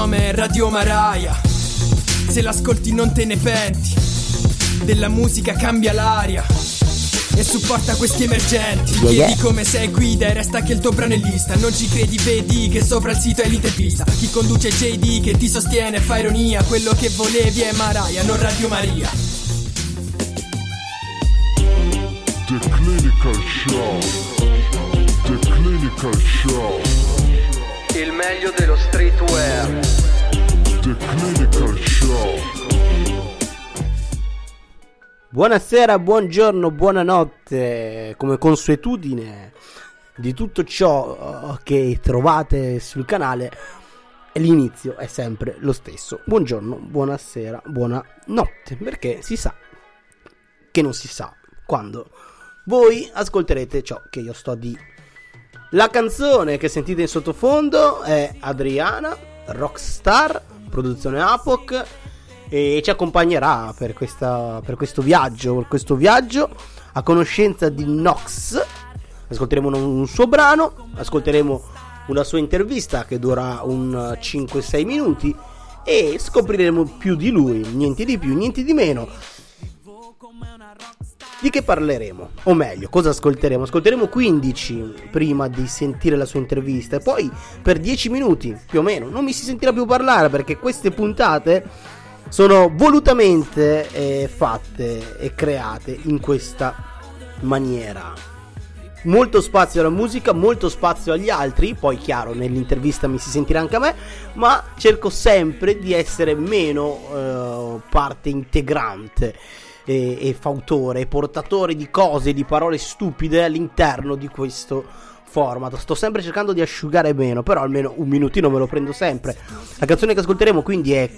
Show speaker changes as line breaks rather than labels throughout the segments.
nome è Radio Maraia. Se l'ascolti non te ne penti. Della musica cambia l'aria. E supporta questi emergenti.
Yeah, yeah.
Chiedi come sei guida e resta che il tuo brano è lista. Non ci credi, vedi che sopra il sito è l'intervista. Chi conduce è JD che ti sostiene fa ironia. Quello che volevi è Maraia, non Radio Maria.
The Clinical Show. The Clinical Show.
Il meglio dello streetwear.
The Clinical Show.
Buonasera, buongiorno, buonanotte, come consuetudine di tutto ciò eh, che trovate sul canale, l'inizio è sempre lo stesso. Buongiorno, buonasera, buonanotte, perché si sa che non si sa quando voi ascolterete ciò che io sto di. La canzone che sentite in sottofondo è Adriana, Rockstar, produzione Apoc e ci accompagnerà per, questa, per questo viaggio, per questo viaggio a conoscenza di Nox. Ascolteremo un, un suo brano, ascolteremo una sua intervista che dura un 5-6 minuti e scopriremo più di lui, niente di più, niente di meno. Di che parleremo? O meglio, cosa ascolteremo? Ascolteremo 15 prima di sentire la sua intervista e poi per 10 minuti più o meno non mi si sentirà più parlare perché queste puntate sono volutamente eh, fatte e create in questa maniera. Molto spazio alla musica, molto spazio agli altri, poi chiaro nell'intervista mi si sentirà anche a me, ma cerco sempre di essere meno eh, parte integrante e, e fautore, portatore di cose, di parole stupide all'interno di questo format. Sto sempre cercando di asciugare meno, però almeno un minutino me lo prendo sempre. La canzone che ascolteremo quindi è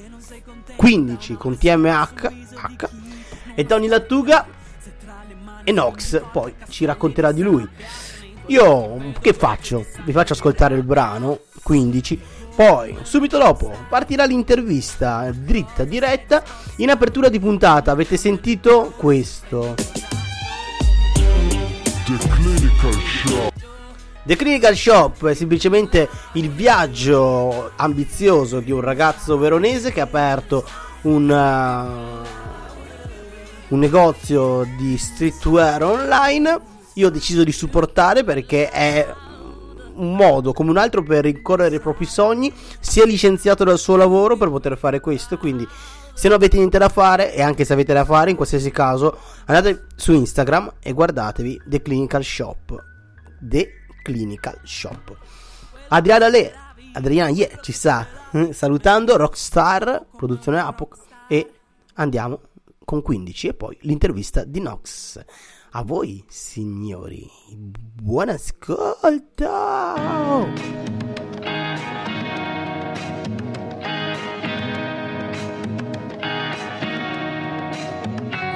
15 con TMH H, e Tony Lattuga e Nox poi ci racconterà di lui. Io che faccio? Vi faccio ascoltare il brano 15 poi, subito dopo, partirà l'intervista dritta, diretta. In apertura di puntata avete sentito questo.
The Clinical Show.
The Clinical Shop è semplicemente il viaggio ambizioso di un ragazzo veronese che ha aperto un, uh, un negozio di streetwear online. Io ho deciso di supportare perché è un modo come un altro per rincorrere i propri sogni. Si è licenziato dal suo lavoro per poter fare questo. Quindi, se non avete niente da fare, e anche se avete da fare, in qualsiasi caso, andate su Instagram e guardatevi The Clinical Shop. The Clinical Shop. Adriana Le, Adriana Yeah, ci sta eh, salutando. Rockstar, produzione Apoc. E andiamo con 15 e poi l'intervista di Nox. A voi, signori, buon ascolto!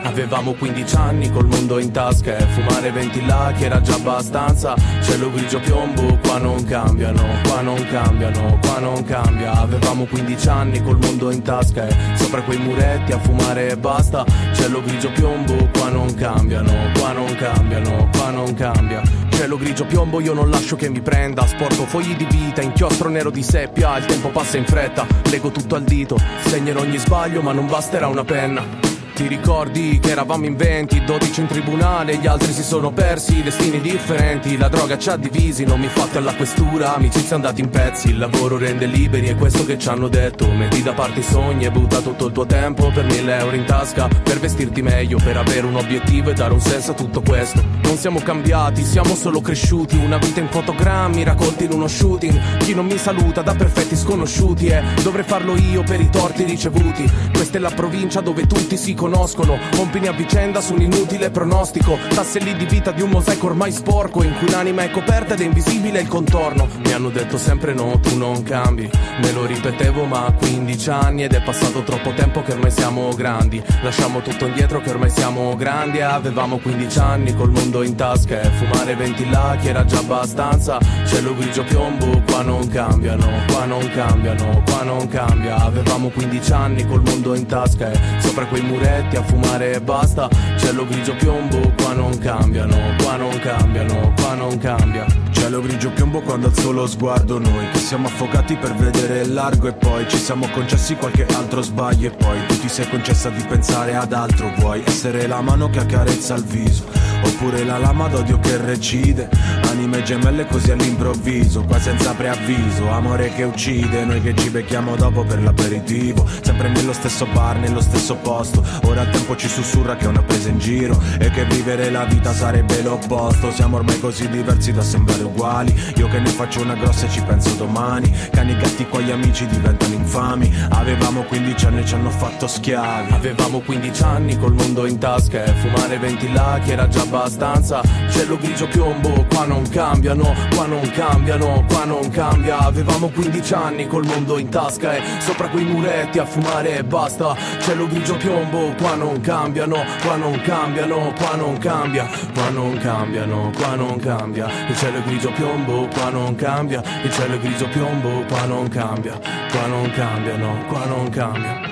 Avevamo 15 anni col mondo in tasca e fumare 20 lacchi era già abbastanza. Cielo grigio piombo, qua non cambiano, qua non cambiano, qua non cambia. Avevamo 15 anni col mondo in tasca e sopra quei muretti a fumare e basta Cielo grigio piombo, qua non cambiano, qua non cambiano, qua non cambia. Cielo grigio piombo io non lascio che mi prenda. Sporco fogli di vita, inchiostro nero di seppia. Il tempo passa in fretta, lego tutto al dito. Segnerò ogni sbaglio ma non basterà una penna ti ricordi che eravamo in 20, 12 in tribunale, gli altri si sono persi, destini differenti, la droga ci ha divisi, non mi fate alla questura, amicizia andati in pezzi, il lavoro rende liberi, è questo che ci hanno detto, metti da parte i sogni e butta tutto il tuo tempo per mille euro in tasca, per vestirti meglio, per avere un obiettivo e dare un senso a tutto questo. Non siamo cambiati, siamo solo cresciuti, una vita in fotogrammi raccolti in uno shooting, chi non mi saluta da perfetti sconosciuti e dovrei farlo io per i torti ricevuti, questa è la provincia dove tutti si conoscono conoscono Compini a vicenda su un inutile pronostico. Tasselli di vita di un mosaico ormai sporco In cui l'anima è coperta ed è invisibile il contorno. Mi hanno detto sempre no, tu non cambi. Me lo ripetevo ma a 15 anni Ed è passato troppo tempo che ormai siamo grandi. Lasciamo tutto indietro che ormai siamo grandi. Avevamo 15 anni col mondo in tasca E fumare 20 lacchi era già abbastanza. Cielo grigio piombo, qua non cambiano Qua non cambiano, qua non cambia. Avevamo 15 anni col mondo in tasca E sopra quei muretti muretti a fumare e basta. Cielo grigio piombo, qua non cambiano, qua non cambiano, qua non cambia.
Cielo grigio piombo quando alzo lo sguardo noi Che siamo affogati per vedere largo e poi Ci siamo concessi qualche altro sbaglio e poi Tu ti sei concessa di pensare ad altro Vuoi essere la mano che accarezza il viso Oppure la lama d'odio che recide Anime gemelle così all'improvviso Qua senza preavviso. Amore che uccide Noi che ci becchiamo dopo per l'aperitivo. Sempre nello stesso bar, nello stesso posto. Ora il tempo ci sussurra che è una presa in giro E che vivere la vita sarebbe l'opposto. Siamo ormai così diversi da sembrare uguali. Io che ne faccio una grossa e ci penso domani. Cani e gatti qua gli amici diventano infami. Avevamo 15 anni e ci hanno fatto schiavi.
Avevamo 15 anni col mondo in tasca e fumare 20 là che era già abbastanza. Cielo grigio piombo, qua non cambiano, qua non cambiano, qua non cambia. Avevamo 15 anni col mondo in tasca e sopra quei muretti a fumare e basta. Cielo grigio piombo, qua non cambiano, qua non cambiano, qua non cambia. Qua non cambiano, qua non cambia. Il cielo grigio piombo, qua non cambia. Il cielo grigio piombo, qua non cambia. Qua non cambiano, qua non cambia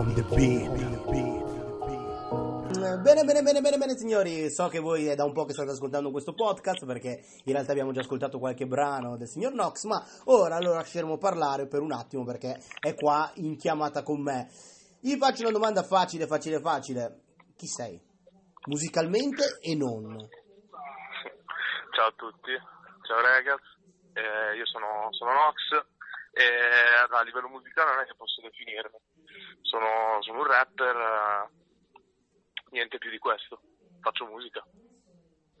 on the beat. Bene, bene, bene, bene, bene, signori. So che voi è da un po' che state ascoltando questo podcast perché in realtà abbiamo già ascoltato qualche brano del signor Nox, ma ora lo lasceremo parlare per un attimo perché è qua in chiamata con me. Gli faccio una domanda facile, facile, facile. Chi sei? Musicalmente e non.
Ciao a tutti, ciao ragazzi, Eh, io sono, sono Nox e a livello musicale non è che posso definirmi, sono, sono un rapper, eh, niente più di questo, faccio musica.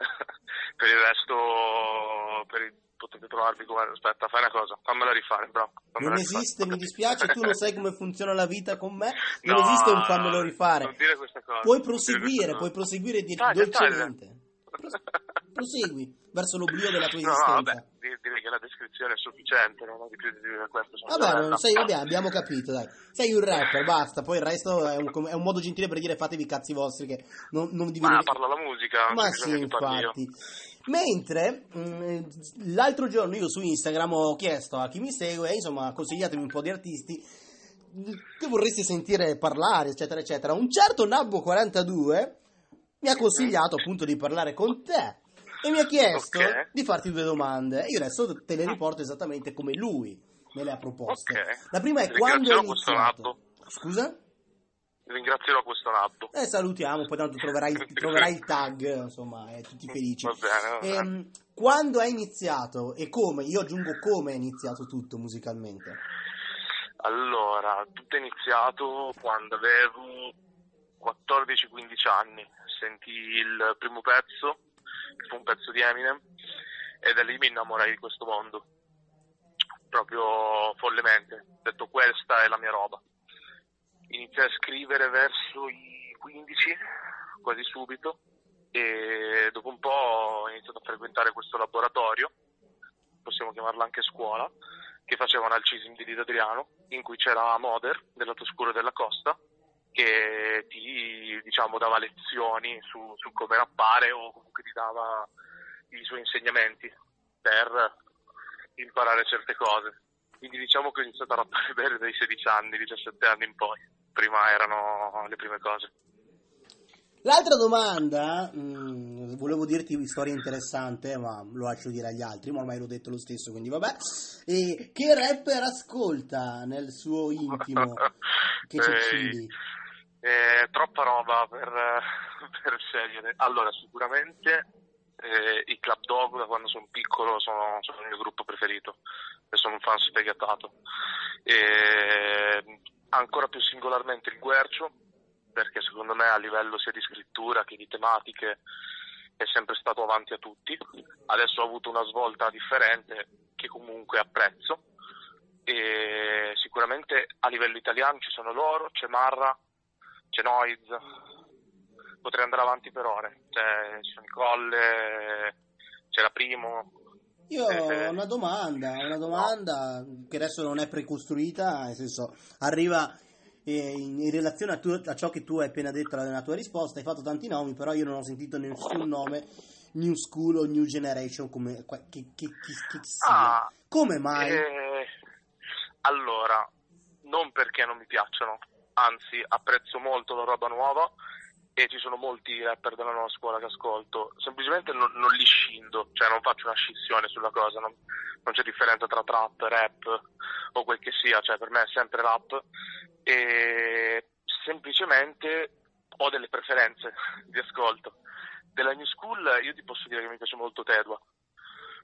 per il resto, per il- potete trovarmi come... Aspetta, fai una cosa, fammela rifare, bravo. fammela
Non
rifare.
esiste, mi dispiace, tu non sai come funziona la vita con me. Non
No,
esiste un fammelo rifare.
Non dire questa cosa.
Puoi proseguire, puoi proseguire di-
Taglia,
dolcemente.
taglia.
Pros- prosegui verso l'oblio della tua
No, no,
esistenza.
vabbè, di- direi che la descrizione è sufficiente, non ho di più di dire questo.
Vabbè, non sei, vabbè, abbiamo capito, dai. Sei un rapper, basta. Poi il resto è un, è un modo gentile per dire fatevi i cazzi vostri che non, non vi
Ma parla la musica,
Ma sì, infatti. Mentre mh, l'altro giorno io su Instagram ho chiesto a chi mi segue, insomma, consigliatemi un po' di artisti che vorreste sentire parlare, eccetera, eccetera. Un certo Nabbo42 mi ha consigliato appunto di parlare con te e mi ha chiesto
Ok.
di farti due domande. Io adesso te le riporto esattamente come lui me le ha proposte.
Ok.
La prima è quando hai iniziato. Scusa?
Ringrazierò questo nabbo.
Eh, salutiamo, poi tanto troverai, troverai il tag, insomma, e tutti felici.
Va bene, va bene.
Ehm, quando hai iniziato e come? Io aggiungo come è iniziato tutto musicalmente.
Allora, tutto è iniziato quando avevo 14-15 anni. Sentì il primo pezzo, che fu un pezzo di Eminem, e da lì mi innamorai di questo mondo. Proprio follemente. Ho detto questa è la mia roba. Iniziai a scrivere verso i 15, quasi subito, e dopo un po' ho iniziato a frequentare questo laboratorio, possiamo chiamarla anche scuola, che facevano al CISIM di Lido Adriano, in cui c'era Moder, del lato scuro della costa, che ti diciamo, dava lezioni su, su come rappare o comunque ti dava i suoi insegnamenti per imparare certe cose. Quindi diciamo che ho iniziato a rappare bene dai 16 anni, 17 anni in poi. Prima erano le prime cose.
L'altra domanda, mh, volevo dirti una storia interessante, ma lo lascio dire agli altri, ma ormai l'ho detto lo stesso, quindi vabbè. E che rapper ascolta nel suo intimo? Che c'è
Ehi,
Cili?
Eh, troppa roba per, per scegliere. Allora, sicuramente eh, i Club Dog da quando sono piccolo sono, sono il mio gruppo preferito e sono un fan sfegatato. E, ancora più singolarmente il Guercio, perché secondo me a livello sia di scrittura che di tematiche è sempre stato avanti a tutti. Adesso ha avuto una svolta differente che comunque apprezzo e sicuramente a livello italiano ci sono loro, c'è Marra, c'è Noiz, potrei andare avanti per ore. Cioè, ci sono i colle, c'era primo.
Io
Eh,
ho una domanda, una domanda che adesso non è precostruita, nel senso arriva eh, in, relazione a, tu- a ciò che tu hai appena detto nella tua risposta, hai fatto tanti nomi, però io non ho sentito nessun nome New School o New Generation come che, che, che.
Ah,
come mai?
Eh, allora, non perché non mi piacciono, anzi apprezzo molto la roba nuova e ci sono molti rapper della nuova scuola che ascolto, semplicemente non, non li scindo, cioè non faccio una scissione sulla cosa, non, non c'è differenza tra trap, rap o quel che sia, cioè per me è sempre rap e semplicemente ho delle preferenze di ascolto. Della New School io ti posso dire che mi piace molto Tedua,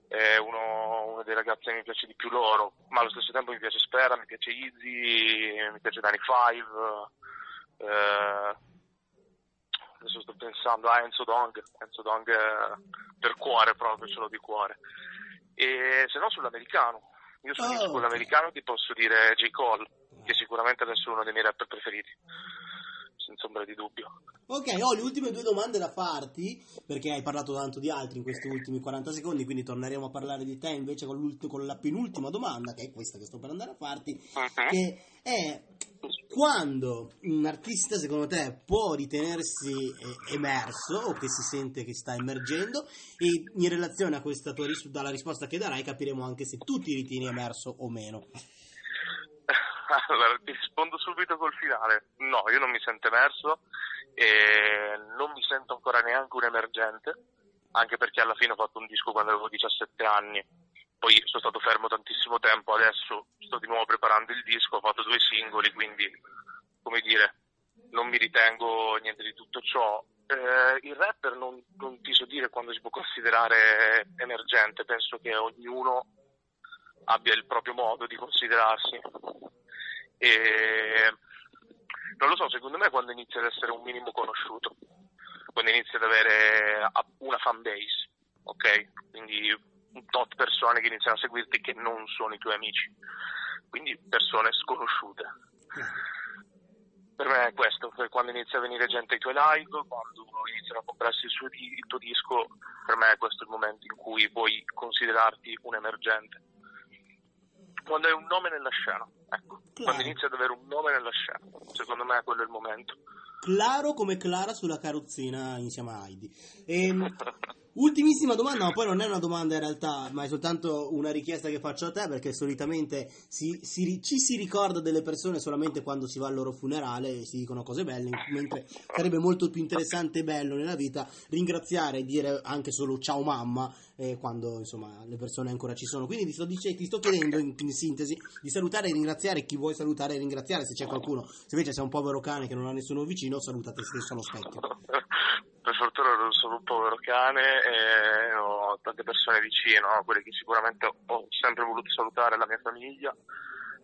è uno, uno dei ragazzi che mi piace di più loro, ma allo stesso tempo mi piace Spera, mi piace Easy, mi piace Danny Five, eh, adesso sto pensando a Enzo Dong, Enzo Dong eh, per cuore proprio, ce l'ho di cuore. E se no sull'americano, io su
Oh,
sull'americano ti posso dire J. Cole, che sicuramente adesso è uno dei miei rapper preferiti, senza ombra di dubbio.
Ok, ho le ultime due domande da farti, perché hai parlato tanto di altri in questi ultimi 40 secondi, quindi torneremo a parlare di te invece con, con la penultima domanda, che è questa che sto per andare a farti,
Mhm.
che è quando un artista secondo te può ritenersi eh, emerso o che si sente che sta emergendo e in relazione a questa tua ris- dalla risposta che darai capiremo anche se tu ti ritieni emerso o meno.
Allora, ti rispondo subito col finale. No, io non mi sento emerso e non mi sento ancora neanche un emergente, anche perché alla fine ho fatto un disco quando avevo 17 anni. Poi sono stato fermo tantissimo tempo, adesso sto di nuovo preparando il disco, ho fatto due singoli, quindi, come dire, non mi ritengo niente di tutto ciò. Eh, il rapper non, non ti so dire quando si può considerare emergente, penso che ognuno abbia il proprio modo di considerarsi. E non lo so, secondo me quando inizia ad essere un minimo conosciuto, quando inizia ad avere una fan base, ok? Quindi un tot persone che iniziano a seguirti che non sono i tuoi amici, quindi persone sconosciute. Per me è questo, quando inizia a venire gente ai tuoi live, quando iniziano a comprarsi il, suo il tuo disco, per me è questo il momento in cui puoi considerarti un emergente. Quando hai un nome nella scena, ecco, quando inizi ad avere un nome nella scena, secondo me quello è il momento.
Claro come Clara sulla carrozzina insieme a Heidi. Ehm, ultimissima domanda, ma poi non è una domanda in realtà, ma è soltanto una richiesta che faccio a te, perché solitamente si- si ci si ricorda delle persone solamente quando si va al loro funerale e si dicono cose belle, mentre sarebbe molto più interessante e bello nella vita ringraziare e dire anche solo ciao mamma eh, quando insomma le persone ancora ci sono. Quindi ti sto, dice- ti sto chiedendo in, in sintesi di salutare e ringraziare chi vuoi salutare e ringraziare se c'è qualcuno. Se invece sei un povero cane che non ha nessuno vicino, saluta te stesso allo specchio.
per fortuna non sono un povero cane e ho tante persone vicino, no? quelle che sicuramente ho sempre voluto salutare, la mia famiglia,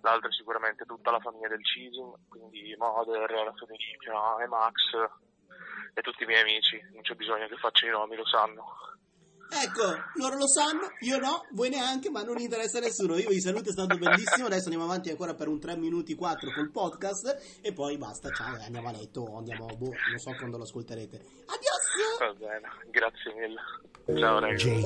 l'altra sicuramente tutta la famiglia del Cisum, quindi Mother, la Federica e Max e tutti i miei amici, non c'è bisogno che faccia i nomi, lo sanno.
Ecco, loro lo sanno, io no, voi neanche, ma non interessa a nessuno. Io vi saluto, è stato bellissimo. Adesso andiamo avanti ancora per un 3 minuti 4 col podcast e poi basta, ciao, andiamo a letto andiamo, boh, non so quando lo ascolterete. Adios!
Va bene, grazie mille. Ciao ragazzi.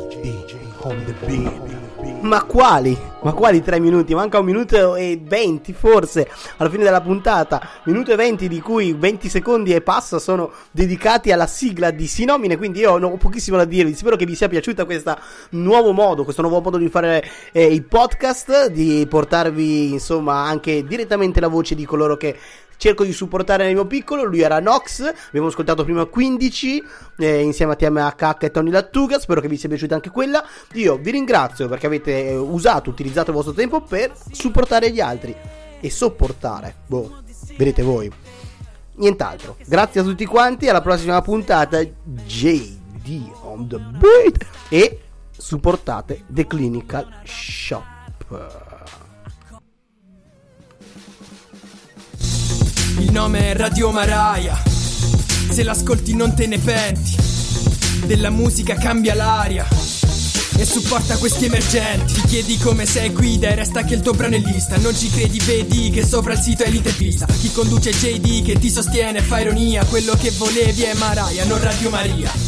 Ma quali? Ma quali 3 minuti? Manca un minuto e 20 forse alla fine della puntata. Minuto e 20 di cui 20 secondi e passa sono dedicati alla sigla di Sinomine. Quindi io ho pochissimo da dirvi. Spero che vi sia piaciuta questo nuovo modo, questo nuovo modo di fare eh, i podcast, di portarvi insomma anche direttamente la voce di coloro che cerco di supportare nel mio piccolo. Lui era Nox. Abbiamo ascoltato prima 15 eh, insieme a TMH e Tony Lattuga. Spero che vi sia piaciuta anche quella. Io vi ringrazio perché avete eh, usato, utilizzato il vostro tempo per supportare gli altri e sopportare. Boh, vedete voi. Nient'altro. Grazie a tutti quanti. Alla prossima puntata. JD on the beat. E supportate The Clinical Shop.
Nome è Radio Maraia. Se l'ascolti non te ne penti. Della musica cambia l'aria. e supporta questi emergenti. Ti chiedi come sei guida e resta che il tuo brano è lista. Non ci credi, vedi che sopra il sito è l'intervista. Chi conduce JD che ti sostiene fa ironia. Quello che volevi è Maraia, non Radio Maria.